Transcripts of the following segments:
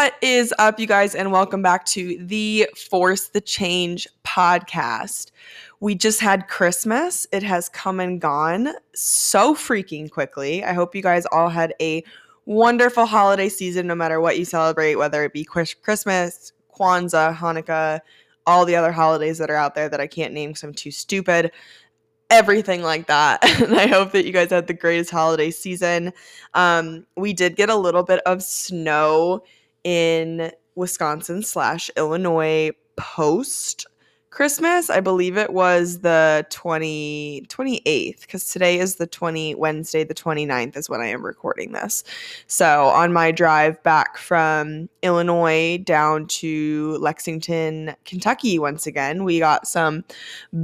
What is up, you guys, and welcome back to the Force the Change podcast. We just had Christmas. It has come and gone so freaking quickly. I hope you guys all had a wonderful holiday season, no matter what you celebrate, whether it be Christmas, Kwanzaa, Hanukkah, all the other holidays that are out there that I can't name because I'm too stupid everything like that. and I hope that you guys had the greatest holiday season. Um, we did get a little bit of snow in Wisconsin slash Illinois post Christmas. I believe it was the 20, 28th because today is the 20 Wednesday, the 29th is when I am recording this. So on my drive back from Illinois down to Lexington, Kentucky once again, we got some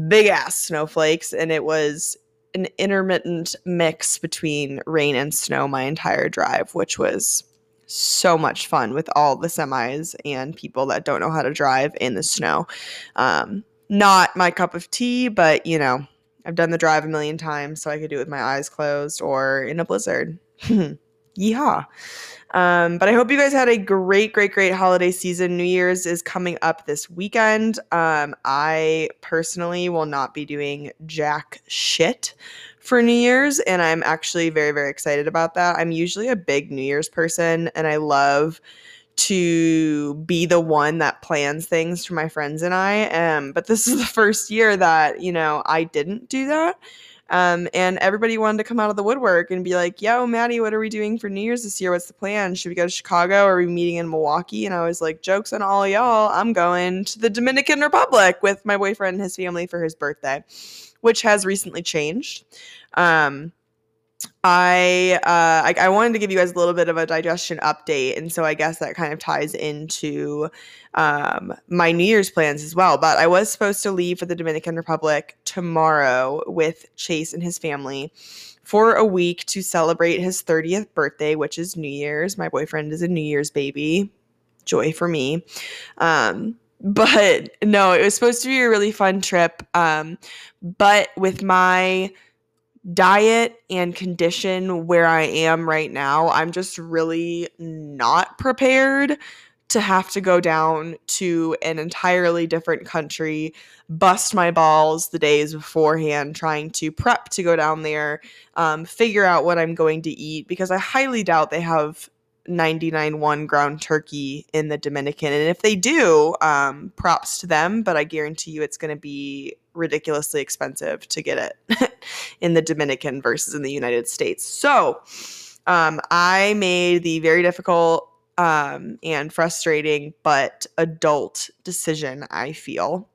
big ass snowflakes and it was an intermittent mix between rain and snow my entire drive, which was so much fun with all the semis and people that don't know how to drive in the snow. Um, not my cup of tea, but you know, I've done the drive a million times, so I could do it with my eyes closed or in a blizzard. Yeehaw. Um, but I hope you guys had a great, great, great holiday season. New Year's is coming up this weekend. Um, I personally will not be doing jack shit for New Year's, and I'm actually very, very excited about that. I'm usually a big New Year's person, and I love to be the one that plans things for my friends and I. Um, but this is the first year that, you know, I didn't do that. Um, and everybody wanted to come out of the woodwork and be like, yo, Maddie, what are we doing for New Year's this year? What's the plan? Should we go to Chicago? Are we meeting in Milwaukee? And I was like, jokes on all y'all. I'm going to the Dominican Republic with my boyfriend and his family for his birthday, which has recently changed. Um, I, uh, I, I wanted to give you guys a little bit of a digestion update, and so I guess that kind of ties into um, my New Year's plans as well. But I was supposed to leave for the Dominican Republic tomorrow with Chase and his family for a week to celebrate his 30th birthday, which is New Year's. My boyfriend is a New Year's baby. Joy for me. Um, but no, it was supposed to be a really fun trip. Um, but with my diet and condition where I am right now, I'm just really not prepared to have to go down to an entirely different country, bust my balls the days beforehand, trying to prep to go down there, um, figure out what I'm going to eat, because I highly doubt they have 99 1 ground turkey in the Dominican. And if they do, um, props to them, but I guarantee you it's going to be ridiculously expensive to get it in the Dominican versus in the United States. So um, I made the very difficult um, and frustrating but adult decision, I feel,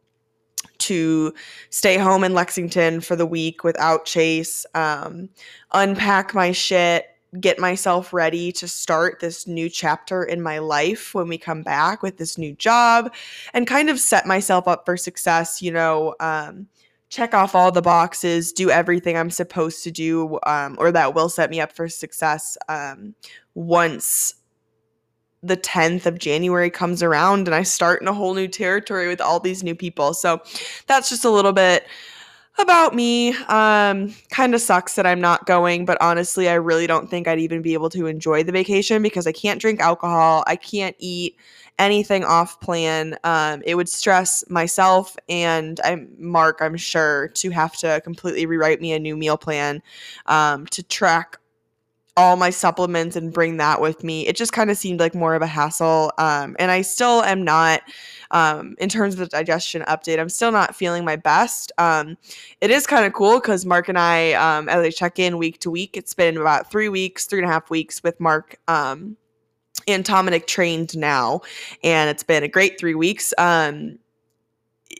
to stay home in Lexington for the week without Chase, um, unpack my shit, get myself ready to start this new chapter in my life when we come back with this new job and kind of set myself up for success, you know, um, check off all the boxes, do everything I'm supposed to do, um, or that will set me up for success um, once the 10th of January comes around and I start in a whole new territory with all these new people. So that's just a little bit about me. Um, kind of sucks that I'm not going, but honestly, I really don't think I'd even be able to enjoy the vacation because I can't drink alcohol. I can't eat anything off plan. Um, it would stress myself and I'm Mark, I'm sure, to have to completely rewrite me a new meal plan um, to track all my supplements and bring that with me. It just kind of seemed like more of a hassle. Um, and I still am not um, in terms of the digestion update, I'm still not feeling my best. Um, it is kind of cool because Mark and I, um, as I check in week to week, it's been about three weeks, three and a half weeks with Mark. Um, and Dominic trained now, and it's been a great three weeks. Um,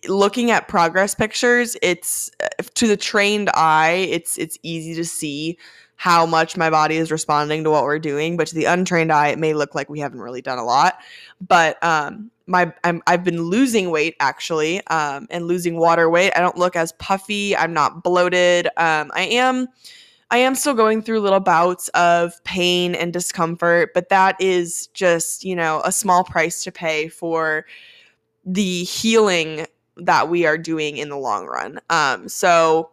looking at progress pictures, it's to the trained eye, it's it's easy to see how much my body is responding to what we're doing. But to the untrained eye, it may look like we haven't really done a lot. But um, my I'm, I've been losing weight actually, um, and losing water weight. I don't look as puffy. I'm not bloated. Um, I am. I am still going through little bouts of pain and discomfort, but that is just, you know, a small price to pay for the healing that we are doing in the long run. Um, so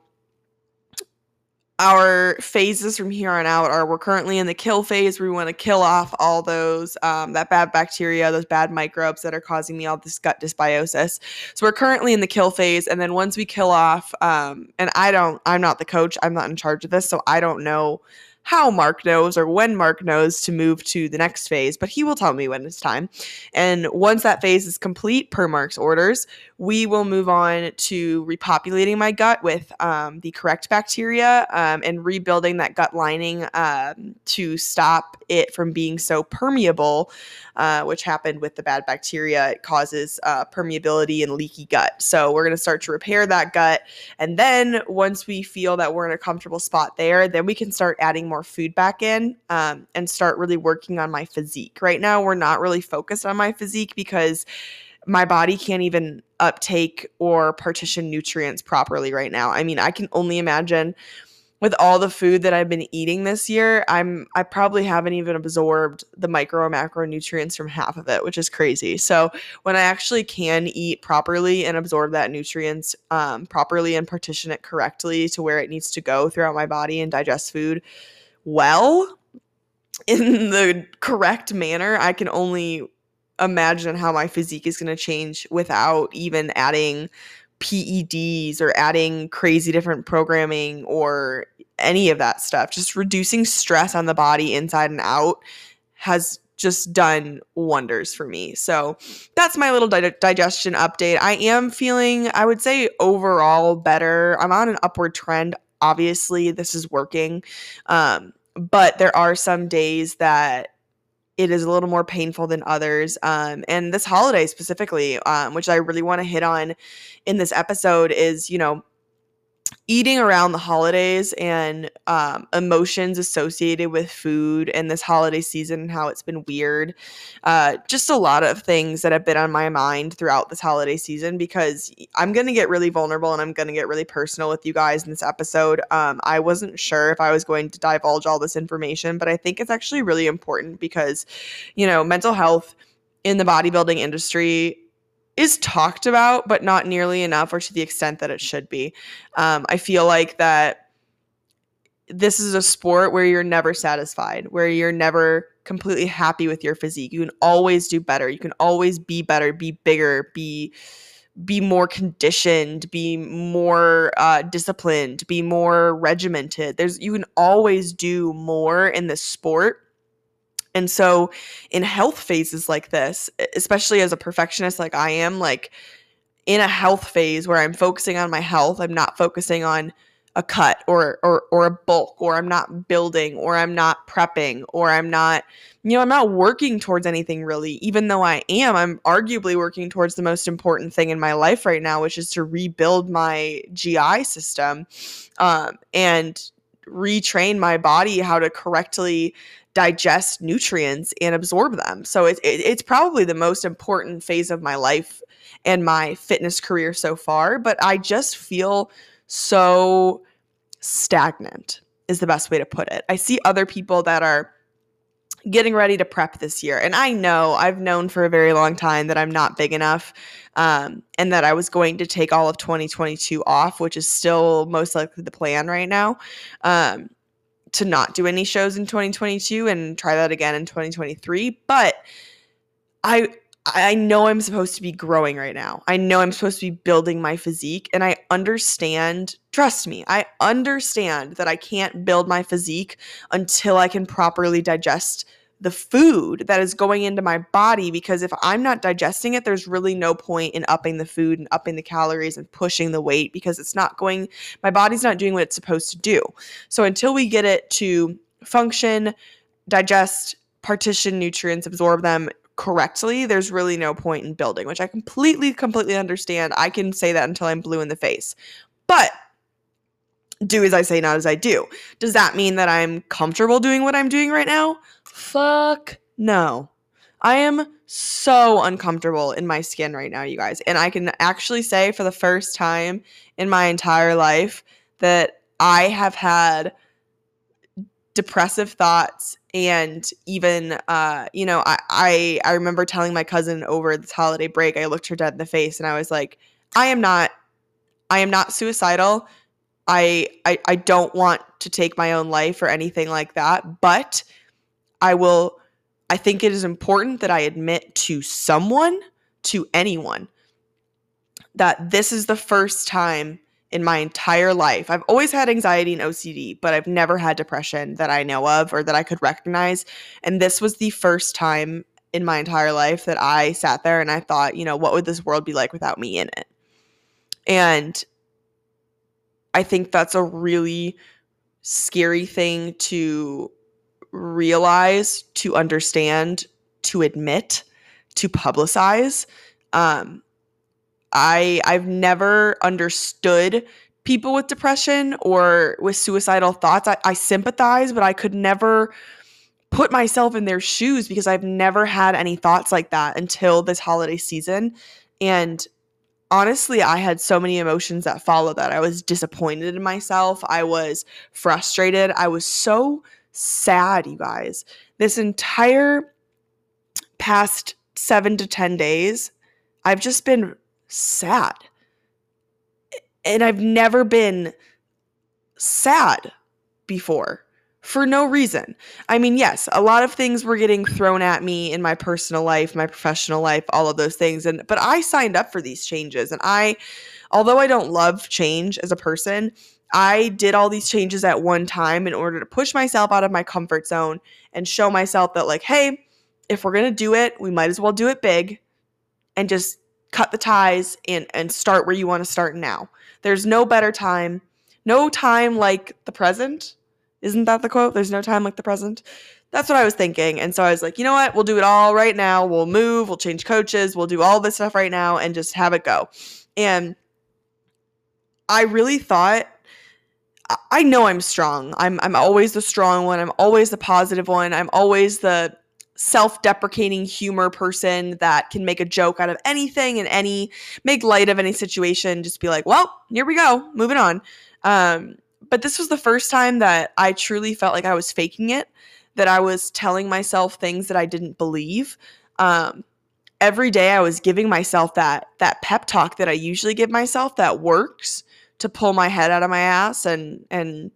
our phases from here on out are we're currently in the kill phase. Where we want to kill off all those um, that bad bacteria those bad microbes that are causing me all this gut dysbiosis. So we're currently in the kill phase and then once we kill off um, and i don't i'm not the coach i'm not in charge of this so i don't know how Mark knows or when Mark knows to move to the next phase, but he will tell me when it's time. And once that phase is complete, per Mark's orders, we will move on to repopulating my gut with um, the correct bacteria um, and rebuilding that gut lining um, to stop it from being so permeable, uh, which happened with the bad bacteria. It causes uh, permeability and leaky gut. So we're going to start to repair that gut. And then once we feel that we're in a comfortable spot there, then we can start adding more food back in um, and start really working on my physique. Right now, we're not really focused on my physique because my body can't even uptake or partition nutrients properly right now. I mean, I can only imagine with all the food that I've been eating this year, I'm I probably haven't even absorbed the micro or macronutrients from half of it, which is crazy. So when I actually can eat properly and absorb that nutrients um, properly and partition it correctly to where it needs to go throughout my body and digest food well in the correct manner, I can only imagine how my physique is going to change without even adding PEDs or adding crazy different programming or any of that stuff. Just reducing stress on the body inside and out has just done wonders for me. So that's my little di- digestion update. I am feeling, I would say, overall better. I'm on an upward trend. Obviously, this is working. Um, but there are some days that it is a little more painful than others. Um, and this holiday specifically, um, which I really want to hit on in this episode, is you know eating around the holidays and um, emotions associated with food and this holiday season and how it's been weird. Uh, just a lot of things that have been on my mind throughout this holiday season because I'm going to get really vulnerable and I'm going to get really personal with you guys in this episode. Um, I wasn't sure if I was going to divulge all this information, but I think it's actually really important because, you know, mental health in the bodybuilding industry is talked about, but not nearly enough or to the extent that it should be. Um, I feel like that this is a sport where you're never satisfied, where you're never completely happy with your physique. You can always do better. You can always be better, be bigger, be be more conditioned, be more uh, disciplined, be more regimented. There's you can always do more in this sport and so, in health phases like this, especially as a perfectionist like I am, like in a health phase where I'm focusing on my health, I'm not focusing on a cut or or or a bulk or I'm not building or I'm not prepping or I'm not you know I'm not working towards anything really even though I am I'm arguably working towards the most important thing in my life right now which is to rebuild my GI system um, and retrain my body how to correctly digest nutrients and absorb them. So it, it, it's probably the most important phase of my life and my fitness career so far. But I just feel so stagnant, is the best way to put it. I see other people that are getting ready to prep this year. And I know, I've known for a very long time that I'm not big enough um, and that I was going to take all of 2022 off, which is still most likely the plan right now. Um, to not do any shows in 2022 and try that again in 2023 but i i know i'm supposed to be growing right now. I know i'm supposed to be building my physique and i understand trust me i understand that i can't build my physique until i can properly digest the food that is going into my body because if I'm not digesting it, there's really no point in upping the food and upping the calories and pushing the weight because it's not going, my body's not doing what it's supposed to do. So until we get it to function, digest, partition nutrients, absorb them correctly, there's really no point in building, which I completely, completely understand. I can say that until I'm blue in the face. But do as I say, not as I do. Does that mean that I'm comfortable doing what I'm doing right now? Fuck no. I am so uncomfortable in my skin right now, you guys. And I can actually say for the first time in my entire life that I have had depressive thoughts and even uh you know I, I i remember telling my cousin over this holiday break i looked her dead in the face and i was like i am not i am not suicidal I, I I don't want to take my own life or anything like that, but I will I think it is important that I admit to someone, to anyone, that this is the first time in my entire life. I've always had anxiety and OCD, but I've never had depression that I know of or that I could recognize. And this was the first time in my entire life that I sat there and I thought, you know, what would this world be like without me in it? And I think that's a really scary thing to realize, to understand, to admit, to publicize. Um, I I've never understood people with depression or with suicidal thoughts. I, I sympathize, but I could never put myself in their shoes because I've never had any thoughts like that until this holiday season. And honestly, I had so many emotions that followed that. I was disappointed in myself. I was frustrated. I was so sad, you guys. This entire past seven to 10 days, I've just been sad. And I've never been sad before for no reason. I mean, yes, a lot of things were getting thrown at me in my personal life, my professional life, all of those things and but I signed up for these changes and I although I don't love change as a person, I did all these changes at one time in order to push myself out of my comfort zone and show myself that like, hey, if we're to do it, we might as well do it big and just cut the ties and and start where you want to start now. There's no better time, no time like the present. Isn't that the quote? There's no time like the present. That's what I was thinking. And so I was like, you know what? We'll do it all right now. We'll move, we'll change coaches, we'll do all this stuff right now and just have it go. And I really thought I know I'm strong. I'm I'm always the strong one. I'm always the positive one. I'm always the self-deprecating humor person that can make a joke out of anything and any make light of any situation just be like well here we go moving on um, but this was the first time that i truly felt like i was faking it that i was telling myself things that i didn't believe um, every day i was giving myself that that pep talk that i usually give myself that works to pull my head out of my ass and and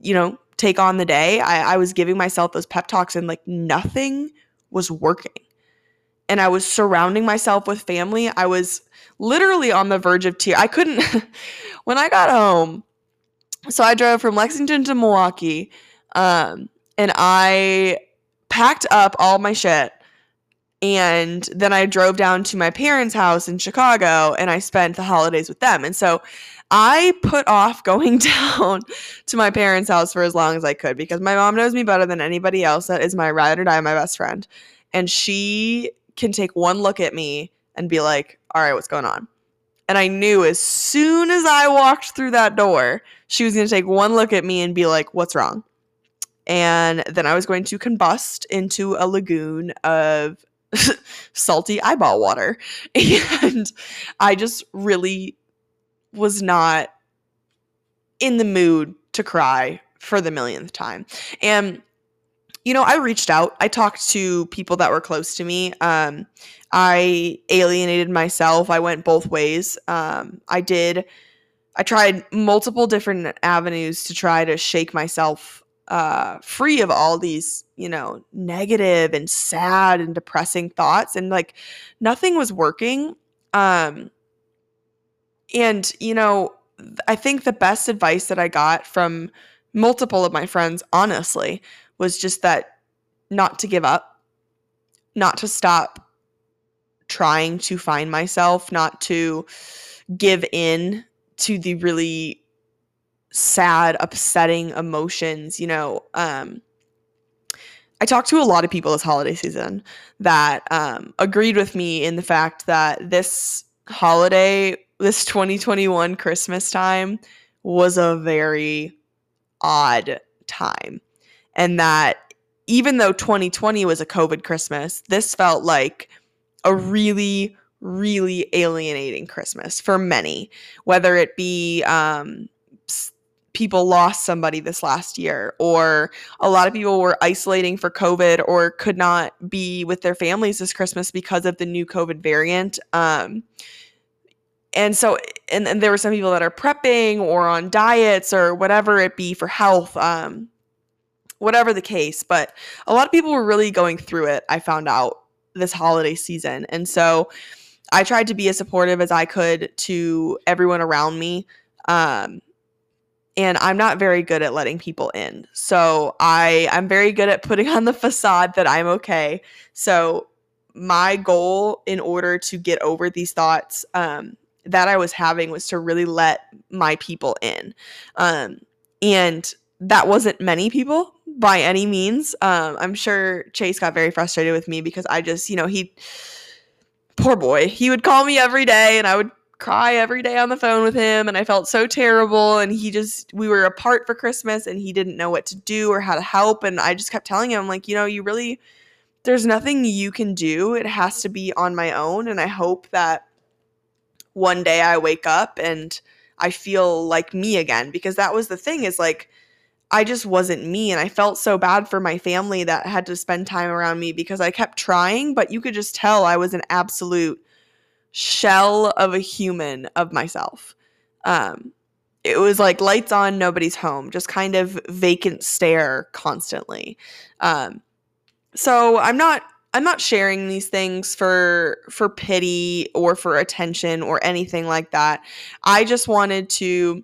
you know take on the day, I, I was giving myself those pep talks and like nothing was working. And I was surrounding myself with family. I was literally on the verge of tears. I couldn't, when I got home, so I drove from Lexington to Milwaukee, um, and I packed up all my shit. And then I drove down to my parents' house in Chicago and I spent the holidays with them. And so I put off going down to my parents' house for as long as I could because my mom knows me better than anybody else. That is my ride or die, my best friend. And she can take one look at me and be like, all right, what's going on? And I knew as soon as I walked through that door, she was going to take one look at me and be like, what's wrong? And then I was going to combust into a lagoon of salty eyeball water. And I just really was not in the mood to cry for the millionth time. And you know, I reached out. I talked to people that were close to me. Um, I alienated myself. I went both ways. Um, I did. I tried multiple different avenues to try to shake myself uh, free of all these, you know, negative and sad and depressing thoughts, and like nothing was working. Um, and, you know, I think the best advice that I got from multiple of my friends, honestly, was just that not to give up, not to stop trying to find myself, not to give in to the really sad, upsetting emotions, you know. Um, I talked to a lot of people this holiday season that um, agreed with me in the fact that this holiday this 2021 Christmas time was a very odd time. And that even though 2020 was a COVID Christmas, this felt like a really, really alienating Christmas for many, whether it be um, people lost somebody this last year, or a lot of people were isolating for COVID or could not be with their families this Christmas because of the new COVID variant. Um, and so and, and there were some people that are prepping or on diets or whatever it be for health um whatever the case but a lot of people were really going through it i found out this holiday season and so i tried to be as supportive as i could to everyone around me um and i'm not very good at letting people in so i i'm very good at putting on the facade that i'm okay so my goal in order to get over these thoughts um that I was having was to really let my people in. Um, and that wasn't many people by any means. Um, I'm sure Chase got very frustrated with me because I just, you know, he, poor boy, he would call me every day and I would cry every day on the phone with him and I felt so terrible and he just we were apart for Christmas and he didn't know what to do or how to help and I just kept telling him like you know you really there's nothing you can do. It has to be on my own and I hope that one day I wake up and I feel like me again. Because that was the thing is like I just wasn't me and I felt so bad for my family that had to spend time around me because I kept trying but you could just tell I was an absolute shell of a human of myself. Um it was like lights on nobody's home just kind of vacant stare constantly. Um so I'm not I'm not sharing these things for for pity or for attention or anything like that. I just wanted to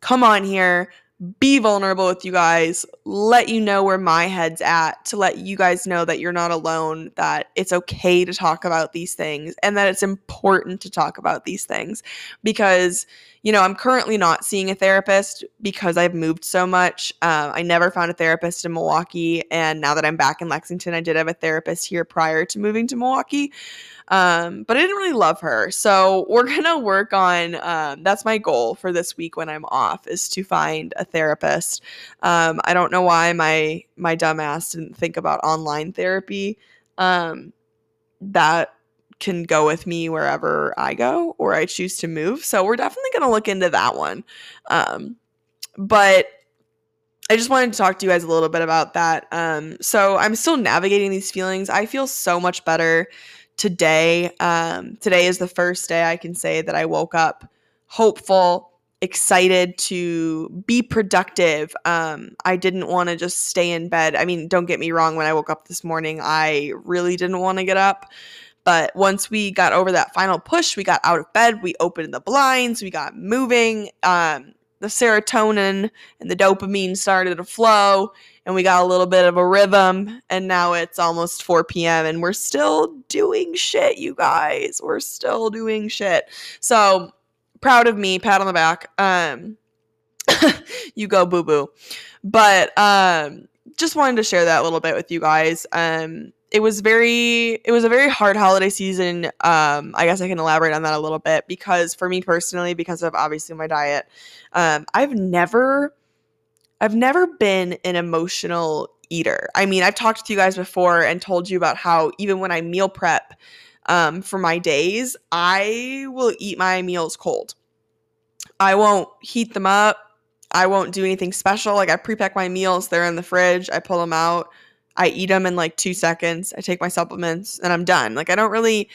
come on here, be vulnerable with you guys, let you know where my head's at, to let you guys know that you're not alone, that it's okay to talk about these things, and that it's important to talk about these things. Because you know, I'm currently not seeing a therapist because I've moved so much. Uh, I never found a therapist in Milwaukee. And now that I'm back in Lexington, I did have a therapist here prior to moving to Milwaukee. Um, but I didn't really love her. So we're going to work on um, that's my goal for this week when I'm off is to find a therapist. Um, I don't know why my my dumbass didn't think about online therapy. Um, that can go with me wherever I go or I choose to move. So we're definitely going to look into that one. Um, but I just wanted to talk to you guys a little bit about that. Um, so I'm still navigating these feelings. I feel so much better today. Um, today is the first day I can say that I woke up hopeful, excited to be productive. Um, I didn't want to just stay in bed. I mean, don't get me wrong, when I woke up this morning, I really didn't want to get up. But once we got over that final push, we got out of bed, we opened the blinds, we got moving. Um, the serotonin and the dopamine started to flow, and we got a little bit of a rhythm. And now it's almost 4 p.m., and we're still doing shit, you guys. We're still doing shit. So proud of me, pat on the back. Um, you go, boo boo. But um, just wanted to share that a little bit with you guys. Um, it was very it was a very hard holiday season. Um i guess i can elaborate on that a little bit because for me personally because of obviously my diet um i've never i've never been an emotional eater. I mean i've talked to you guys before and told you about how even when i meal prep um for my days i will eat my meals cold. I won't heat them up. I won't do anything special. Like i pre-pack my meals they're in the fridge i pull them out I eat them in like two seconds. I take my supplements and I'm done. Like, I don't really,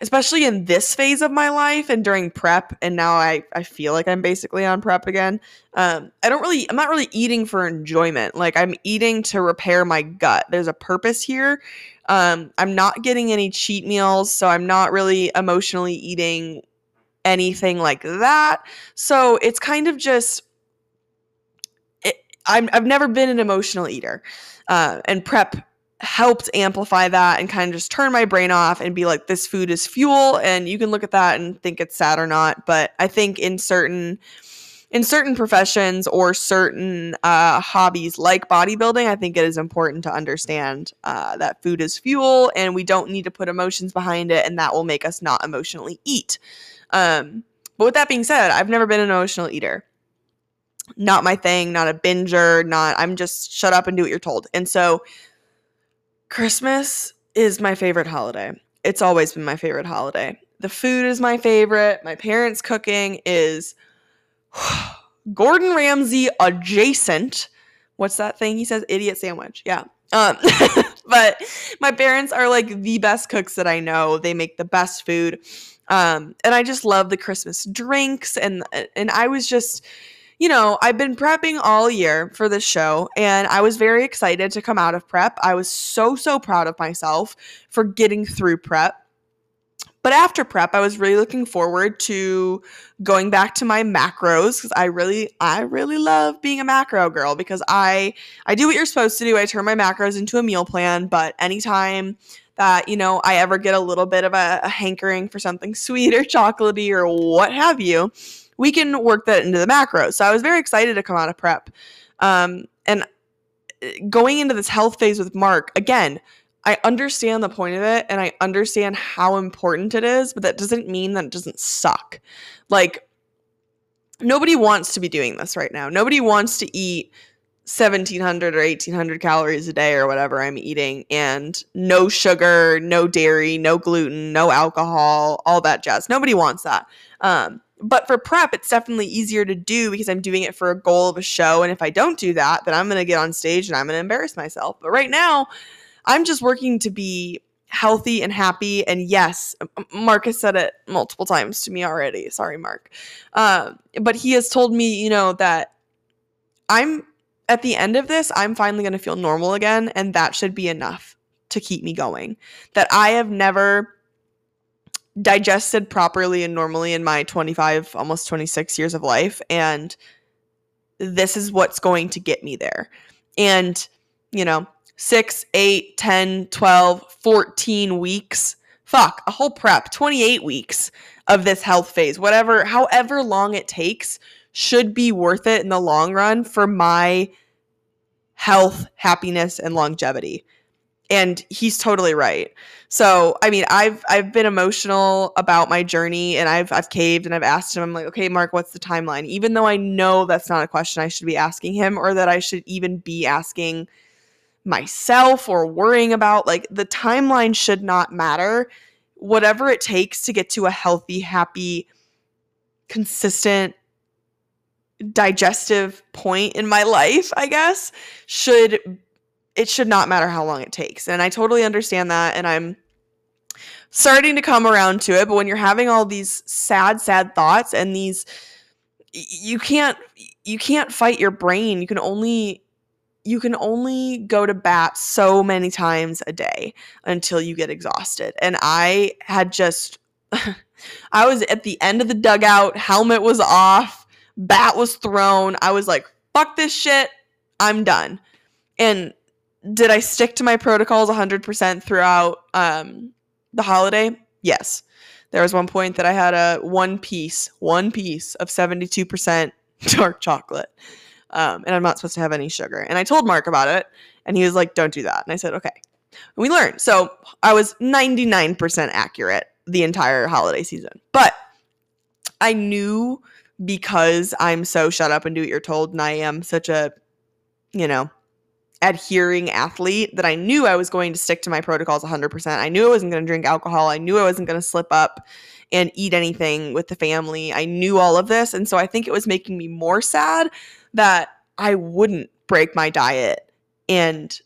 especially in this phase of my life and during prep, and now I, I feel like I'm basically on prep again. Um, I don't really, I'm not really eating for enjoyment. Like, I'm eating to repair my gut. There's a purpose here. Um, I'm not getting any cheat meals, so I'm not really emotionally eating anything like that. So it's kind of just, I'm, I've never been an emotional eater uh, and prep helped amplify that and kind of just turn my brain off and be like this food is fuel and you can look at that and think it's sad or not. But i think in certain in certain professions or certain uh, hobbies like bodybuilding i think it is important to understand uh, that food is fuel and we don't need to put emotions behind it and that will make us not emotionally eat. Um, but with that being said i've never been an emotional eater not my thing, not a binger, not I'm just shut up and do what you're told. And so Christmas is my favorite holiday. It's always been my favorite holiday. The food is my favorite. My parents' cooking is Gordon Ramsay adjacent. What's that thing he says? Idiot sandwich. Yeah. Um, but my parents are like the best cooks that I know. They make the best food. Um, and I just love the Christmas drinks and and I was just you know, I've been prepping all year for this show and I was very excited to come out of prep. I was so so proud of myself for getting through prep. But after prep, I was really looking forward to going back to my macros because I really, I really love being a macro girl because I, I do what you're supposed to do. I turn my macros into a meal plan. But anytime that you know I ever get a little bit of a, a hankering for something sweet or chocolatey or what have you, we can work that into the macros. So I was very excited to come out of prep, um, and uh, going into this health phase with Mark again I understand the point of it and I understand how important it is, but that doesn't mean that it doesn't suck. Like, nobody wants to be doing this right now. Nobody wants to eat 1700 or 1800 calories a day or whatever I'm eating and no sugar, no dairy, no gluten, no alcohol, all that jazz. Nobody wants that. Um, but for prep, it's definitely easier to do because I'm doing it for a goal of a show. And if I don't do that, then I'm going to get on stage and I'm going to embarrass myself. But right now, I'm just working to be healthy and happy. And yes, Mark has said it multiple times to me already. Sorry, Mark. Uh, but he has told me, you know, that I'm at the end of this, I'm finally going to feel normal again. And that should be enough to keep me going. That I have never digested properly and normally in my 25, almost 26 years of life. And this is what's going to get me there. And, you know, 6, 8, 10, 12, 14 weeks. Fuck, a whole prep, 28 weeks of this health phase. Whatever, however long it takes should be worth it in the long run for my health, happiness and longevity. And he's totally right. So, I mean, I've I've been emotional about my journey and I've I've caved and I've asked him I'm like, "Okay, Mark, what's the timeline?" Even though I know that's not a question I should be asking him or that I should even be asking myself or worrying about. Like the timeline should not matter. Whatever it takes to get to a healthy, happy, consistent, digestive point in my life, I guess, should it should not matter how long it takes. And I totally understand that and I'm starting to come around to it, but when you're having all these sad sad thoughts and these you can't you can't fight your brain. You can only you can only go to bat so many times a day until you get exhausted. And I had just, I was at the end of the dugout, helmet was off, bat was thrown. I was like, fuck this shit, I'm done. And did I stick to my protocols 100% throughout um, the holiday? Yes. There was one point that I had a one piece, one piece of 72% dark chocolate um, and I'm not supposed to have any sugar. And I told Mark about it, and he was like, "Don't do that." And I said, "Okay." And we learned. So I was 99% accurate the entire holiday season, but I knew because I'm so shut up and do what you're told, and I am such a, you know, adhering athlete that I knew I was going to stick to my protocols 100%. I knew I wasn't going to drink alcohol. I knew I wasn't going to slip up and eat anything with the family. I knew all of this. And so I think it was making me more sad that I wouldn't break my diet and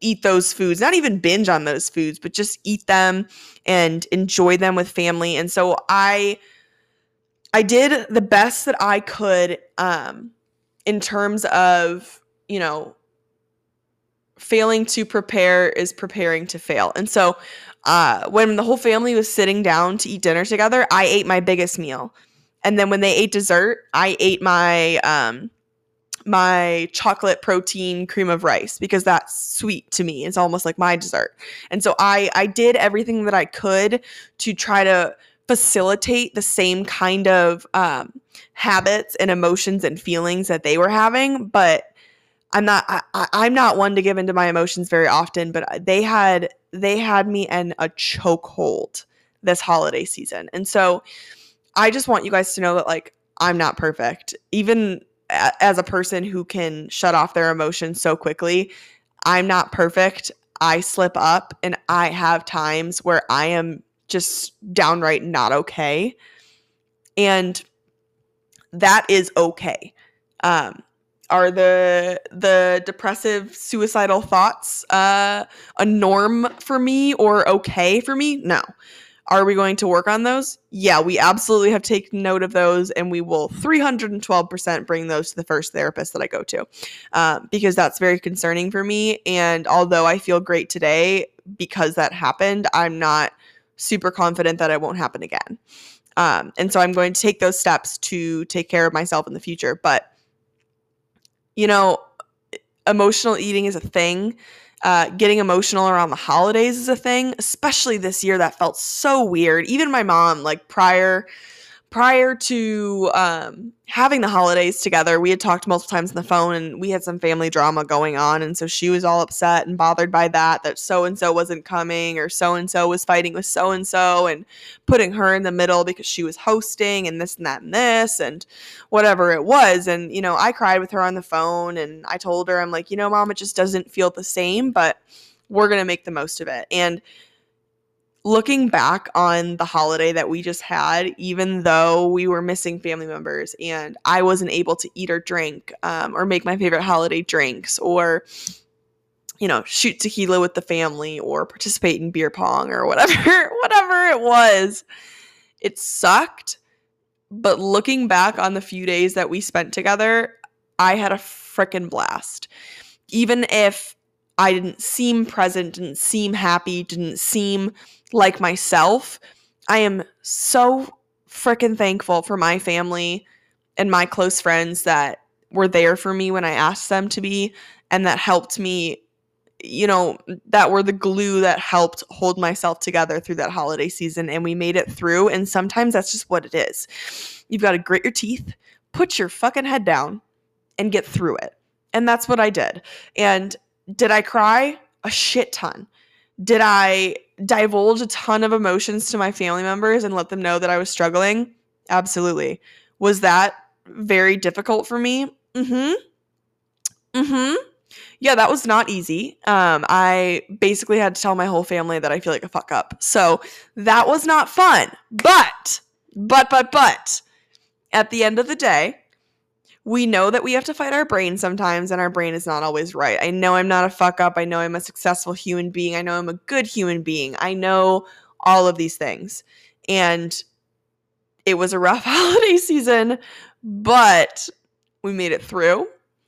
eat those foods, not even binge on those foods, but just eat them and enjoy them with family. And so I I did the best that I could um in terms of, you know, failing to prepare is preparing to fail. And so uh when the whole family was sitting down to eat dinner together, I ate my biggest meal. And then when they ate dessert, I ate my um my chocolate protein cream of rice because that's sweet to me. It's almost like my dessert. And so I I did everything that I could to try to facilitate the same kind of um, habits and emotions and feelings that they were having, but I'm not I, I'm not one to give into my emotions very often, but they had they had me in a chokehold this holiday season. And so I just want you guys to know that like I'm not perfect. Even a- as a person who can shut off their emotions so quickly, I'm not perfect. I slip up and I have times where I am just downright not okay. And that is okay. Um, are the the depressive suicidal thoughts uh, a norm for me or okay for me? No. Are we going to work on those? Yeah, we absolutely have taken note of those, and we will 312% bring those to the first therapist that I go to um, because that's very concerning for me. And although I feel great today because that happened, I'm not super confident that it won't happen again. Um, and so I'm going to take those steps to take care of myself in the future. But, you know, emotional eating is a thing. Uh, getting emotional around the holidays is a thing, especially this year that felt so weird. Even my mom, like prior prior to um, having the holidays together, we had talked multiple times on the phone and we had some family drama going on. And so she was all upset and bothered by that, that so and so wasn't coming or so and so was fighting with so and so and putting her in the middle because she was hosting and this and that and this and whatever it was. And, you know, I cried with her on the phone and I told her, I'm like, you know, mom, it just doesn't feel the same, but we're going to make the most of it. And looking back on the holiday that we just had, even though we were missing family members and I wasn't able to eat or drink um, or make my favorite holiday drinks or, you know, shoot tequila with the family or participate in beer pong or whatever, whatever it was, it sucked. But looking back on the few days that we spent together, I had a freaking blast. Even if I didn't seem present, didn't seem happy, didn't seem like myself. I am so freaking thankful for my family and my close friends that were there for me when I asked them to be and that helped me you know that were the glue that helped hold myself together through that holiday season and we made it through. And sometimes that's just what it is. You've got to grit your teeth put your fucking head down and get through it. And that's what I did. And did I cry? A shit ton. Did I divulge a ton of emotions to my family members and let them know that I was struggling? Absolutely. Was that very difficult for me? Mm-hmm. Mm-hmm. Yeah, that was not easy. Um, I basically had to tell my whole family that I feel like a fuck up. So that was not fun. But, but, but, but, at the end of the day, we know that we have to fight our brain sometimes and our brain is not always right. I know I'm not a fuck up. I know I'm a successful human being. I know I'm a good human being. I know all of these things. And it was a rough holiday season, but we made it through.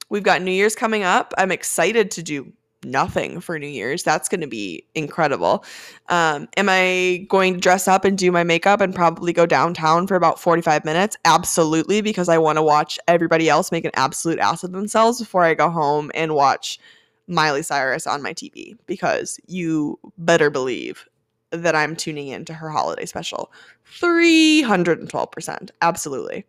We've got New Year's coming up. I'm excited to do nothing for New Year's. That's going to be incredible. Um, am I going to dress up and do my makeup and probably go downtown for about 45 minutes? Absolutely, because I want to watch everybody else make an absolute ass of themselves before I go home and watch Miley Cyrus on my TV. Because you better believe that I'm tuning in to her holiday special. 312%. Absolutely.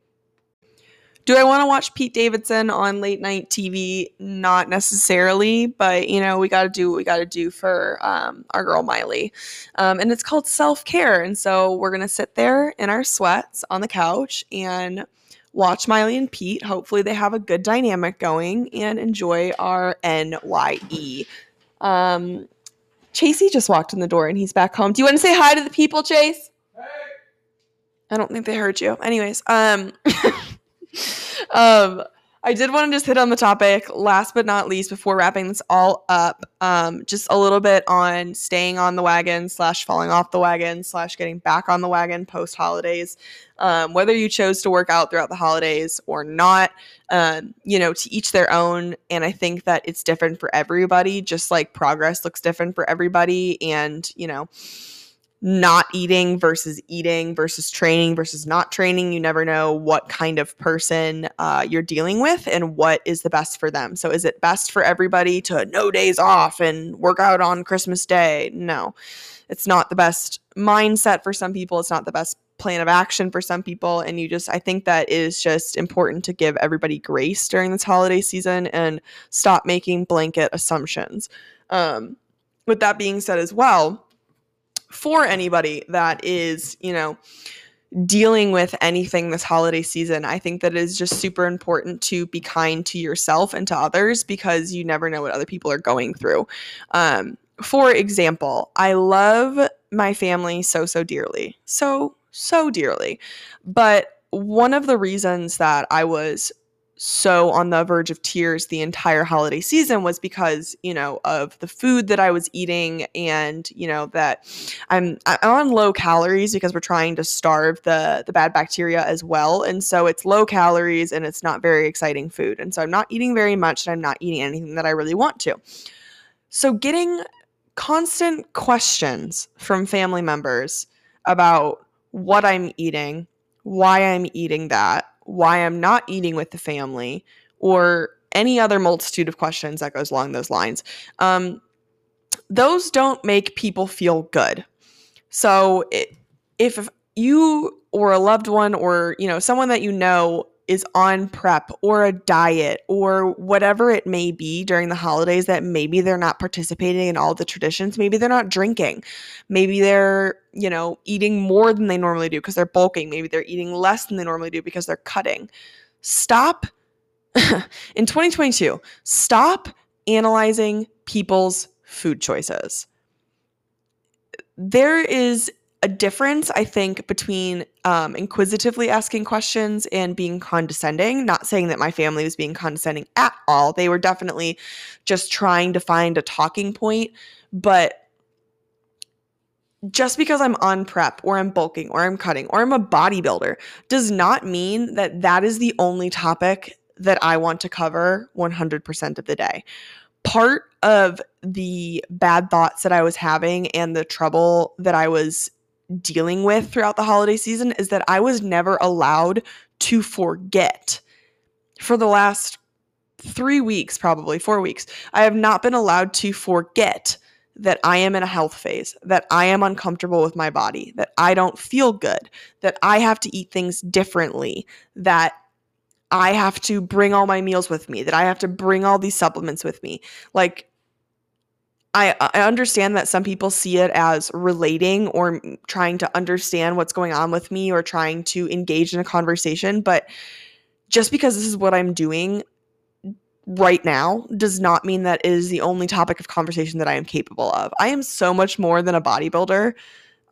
Do I want to watch Pete Davidson on late night TV? Not necessarily, but you know, we got to do what we got to do for um, our girl Miley. Um, and it's called self care. And so we're going to sit there in our sweats on the couch and watch Miley and Pete. Hopefully, they have a good dynamic going and enjoy our NYE. Um, Chasey just walked in the door and he's back home. Do you want to say hi to the people, Chase? Hey. I don't think they heard you. Anyways, um, um, I did want to just hit on the topic last but not least before wrapping this all up. Um, just a little bit on staying on the wagon slash falling off the wagon slash getting back on the wagon post holidays. Um, whether you chose to work out throughout the holidays or not, um, you know, to each their own. And I think that it's different for everybody, just like progress looks different for everybody. And, you know, not eating versus eating versus training versus not training. You never know what kind of person uh, you're dealing with and what is the best for them. So, is it best for everybody to no days off and work out on Christmas Day? No, it's not the best mindset for some people. It's not the best plan of action for some people. And you just, I think that is just important to give everybody grace during this holiday season and stop making blanket assumptions. Um, with that being said, as well, for anybody that is, you know, dealing with anything this holiday season, I think that it is just super important to be kind to yourself and to others because you never know what other people are going through. Um, for example, I love my family so, so dearly. So, so dearly. But one of the reasons that I was so on the verge of tears the entire holiday season was because you know of the food that I was eating and you know that I'm I'm on low calories because we're trying to starve the the bad bacteria as well and so it's low calories and it's not very exciting food and so I'm not eating very much and I'm not eating anything that I really want to. So getting constant questions from family members about what I'm eating, why I'm eating that, why I'm not eating with the family, or any other multitude of questions that goes along those lines. Um, those don't make people feel good. So it, if you or a loved one or you know someone that you know is on prep or a diet or whatever it may be during the holidays that maybe they're not participating in all the traditions. Maybe they're not drinking. Maybe they're you know eating more than they normally do because they're bulking. Maybe they're eating less than they normally do because they're cutting. Stop in 2022 stop analyzing people's food choices. There is a difference, I think, between um, inquisitively asking questions and being condescending. Not saying that my family was being condescending at all. They were definitely just trying to find a talking point. But just because I'm on prep or I'm bulking or I'm cutting or I'm a bodybuilder does not mean that that is the only topic that I want to cover 100% of the day. Part of the bad thoughts that I was having and the trouble that I was dealing with throughout the holiday season is that I was never allowed to forget. For the last three weeks, probably four weeks, I have not been allowed to forget that I am in a health phase, that I am uncomfortable with my body, that I don't feel good, that I have to eat things differently, that I have to bring all my meals with me, that I have to bring all these supplements with me. Like, I, I understand that some people see it as relating or trying to understand what's going on with me or trying to engage in a conversation, but just because this is what I'm doing right now does not mean that is the only topic of conversation that I am capable of. I am so much more than a bodybuilder.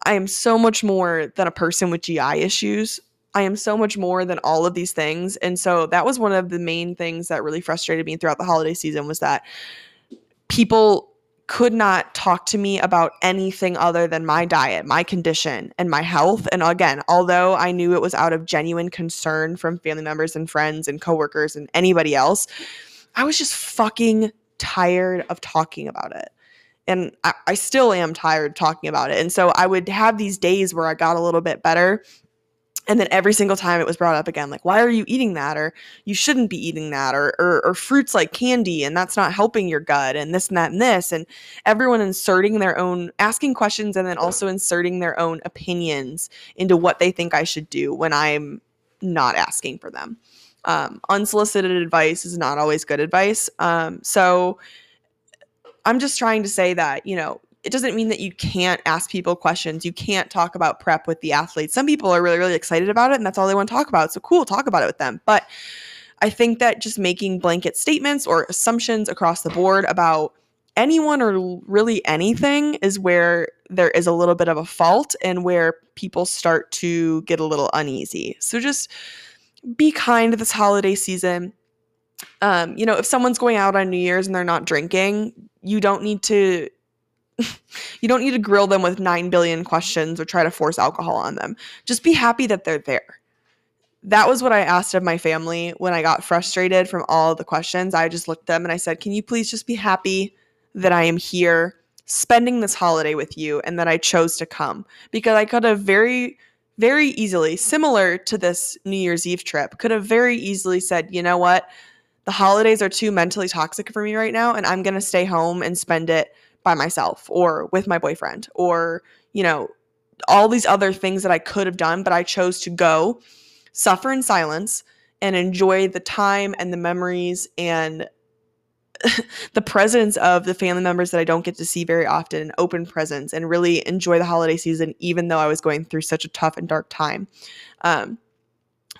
I am so much more than a person with GI issues. I am so much more than all of these things. And so that was one of the main things that really frustrated me throughout the holiday season was that people could not talk to me about anything other than my diet, my condition, and my health. And again, although I knew it was out of genuine concern from family members and friends and coworkers and anybody else, I was just fucking tired of talking about it. And I, I still am tired talking about it. And so I would have these days where I got a little bit better and then every single time it was brought up again like why are you eating that? or you shouldn't be eating that or, or, or fruits like candy and that's not helping your gut and this and that and this and everyone inserting their own asking questions and then also inserting their own opinions into what they think i should do when i'm not asking for them. Um, unsolicited advice is not always good advice. Um, so i'm just trying to say that you know it doesn't mean that you can't ask people questions. You can't talk about prep with the athletes. Some people are really, really excited about it and that's all they want to talk about. So cool, talk about it with them. But I think that just making blanket statements or assumptions across the board about anyone or really anything is where there is a little bit of a fault and where people start to get a little uneasy. So just be kind this holiday season. Um, you know, if someone's going out on New Year's and they're not drinking, you don't need to you don't need to grill them with 9 billion questions or try to force alcohol on them. Just be happy that they're there. That was what I asked of my family when I got frustrated from all the questions. I just looked at them and I said, Can you please just be happy that I am here spending this holiday with you and that I chose to come? Because I could have very, very easily, similar to this New Year's Eve trip, could have very easily said, You know what? The holidays are too mentally toxic for me right now, and I'm going to stay home and spend it by myself or with my boyfriend or, you know, all these other things that I could have done, but I chose to go, suffer in silence, and enjoy the time and the memories and the presence of the family members that I don't get to see very often, open presents, and really enjoy the holiday season, even though I was going through such a tough and dark time. Um,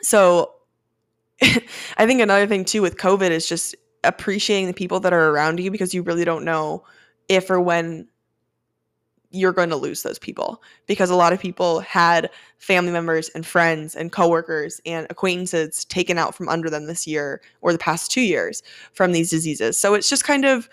so I think another thing too with COVID is just appreciating the people that are around you because you really don't know if or when you're going to lose those people because a lot of people had family members and friends and coworkers and acquaintances taken out from under them this year or the past 2 years from these diseases. So it's just kind of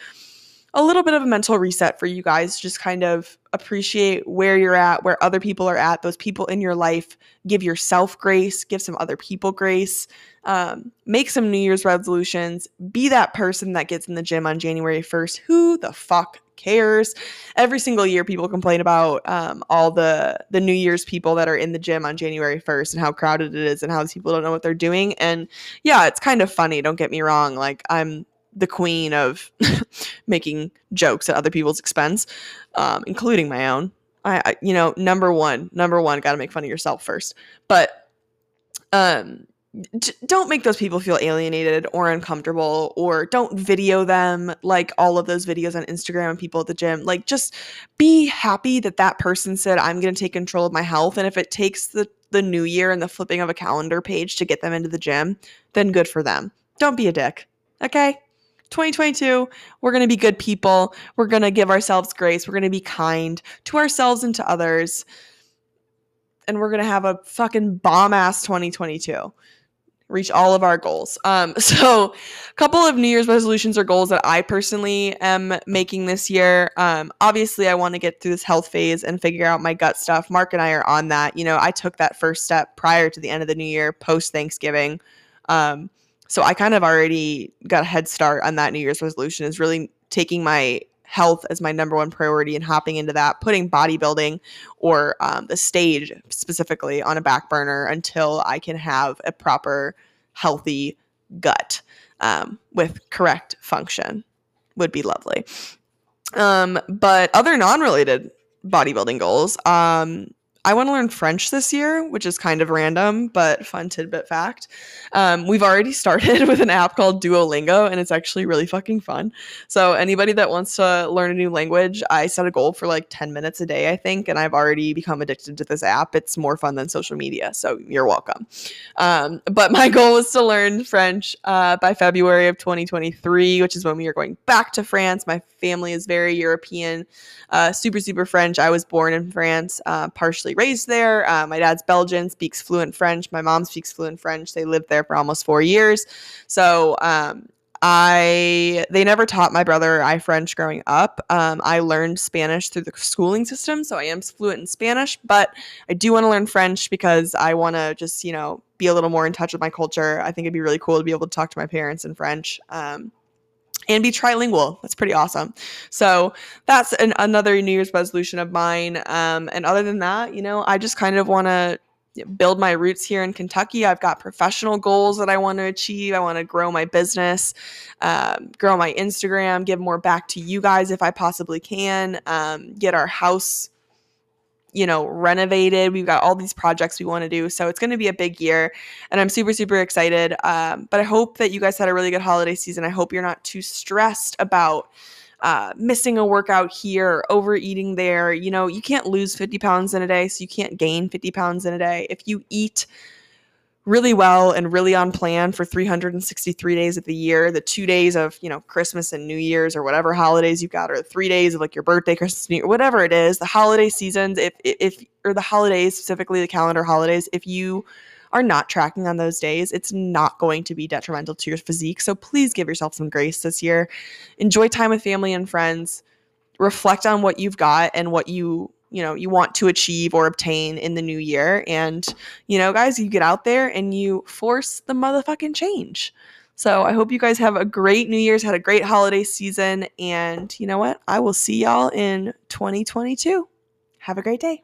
a little bit of a mental reset for you guys. Just kind of appreciate where you're at, where other people are at, those people in your life. Give yourself grace, give some other people grace. Um, make some New Year's resolutions. Be that person that gets in the gym on January 1st. Who the fuck cares? Every single year, people complain about um, all the the New Year's people that are in the gym on January 1st and how crowded it is and how these people don't know what they're doing. And yeah, it's kind of funny. Don't get me wrong. Like I'm the queen of making jokes at other people's expense, um, including my own. I, I, you know, number one, number one, got to make fun of yourself first. But um, don't make those people feel alienated or uncomfortable, or don't video them like all of those videos on Instagram and people at the gym. Like, just be happy that that person said, "I'm going to take control of my health," and if it takes the the new year and the flipping of a calendar page to get them into the gym, then good for them. Don't be a dick. Okay? 2022, we're going to be good people. We're going to give ourselves grace. We're going to be kind to ourselves and to others. And we're going to have a fucking bomb ass 2022. Reach all of our goals. Um, so, a couple of New Year's resolutions or goals that I personally am making this year. Um, obviously, I want to get through this health phase and figure out my gut stuff. Mark and I are on that. You know, I took that first step prior to the end of the new year, post Thanksgiving. Um, so I kind of already got a head start on that New Year's resolution is really taking my health as my number one priority and hopping into that, putting bodybuilding or um, the stage specifically on a back burner until I can have a proper, healthy gut um, with correct function would be lovely. Um, but other non related bodybuilding goals, um, I want to learn French this year, which is kind of random, but fun tidbit fact. Um, we've already started with an app called Duolingo, and it's actually really fucking fun. So, anybody that wants to learn a new language, I set a goal for like 10 minutes a day, I think, and I've already become addicted to this app. It's more fun than social media, so you're welcome. Um, but my goal is to learn French uh, by February of 2023, which is when we are going back to France. My family is very European, uh, super, super French. I was born in France, uh, partially raised there. Uh, my dad's Belgian, speaks fluent French. My mom speaks fluent French. They lived there for almost four years. So um, I they never taught my brother I French growing up. Um, I learned Spanish through the schooling system, so I am fluent in Spanish. But I do want to learn French because I want to just you know be a little more in touch with my culture. I think it'd be really cool to be able to talk to my parents in French. Um, and be trilingual. That's pretty awesome. So that's an, another New Year's resolution of mine. Um, and other than that, you know, I just kind of want to build my roots here in Kentucky. I've got professional goals that I want to achieve. I want to grow my business, um, grow my Instagram, give more back to you guys if I possibly can, um, get our house you know, renovated. We've got all these projects we want to do. So it's going to be a big year. And I'm super, super excited. Um, but I hope that you guys had a really good holiday season. I hope you're not too stressed about uh, missing a workout here overeating there. You know, you can't lose 50 pounds in a day. So you can't gain 50 pounds in a day. If you eat, really well and really on plan for 363 days of the year. The two days of you know christmas and new year's or whatever holidays you've got or three days of like your birthday christmas new year whatever it is the holiday seasons if if or the holidays specifically the calendar holidays if you are not tracking on those days it's not going to be detrimental to your physique. So please give yourself some grace this year. Enjoy time with family and friends. Reflect on what you've got and what you you know you want to achieve or obtain in the new year. And you know guys you get out there and you force the motherfucking change. So i hope you guys have a great new year's had a great holiday season. And you know what? I will see y'all in 2022 have a great day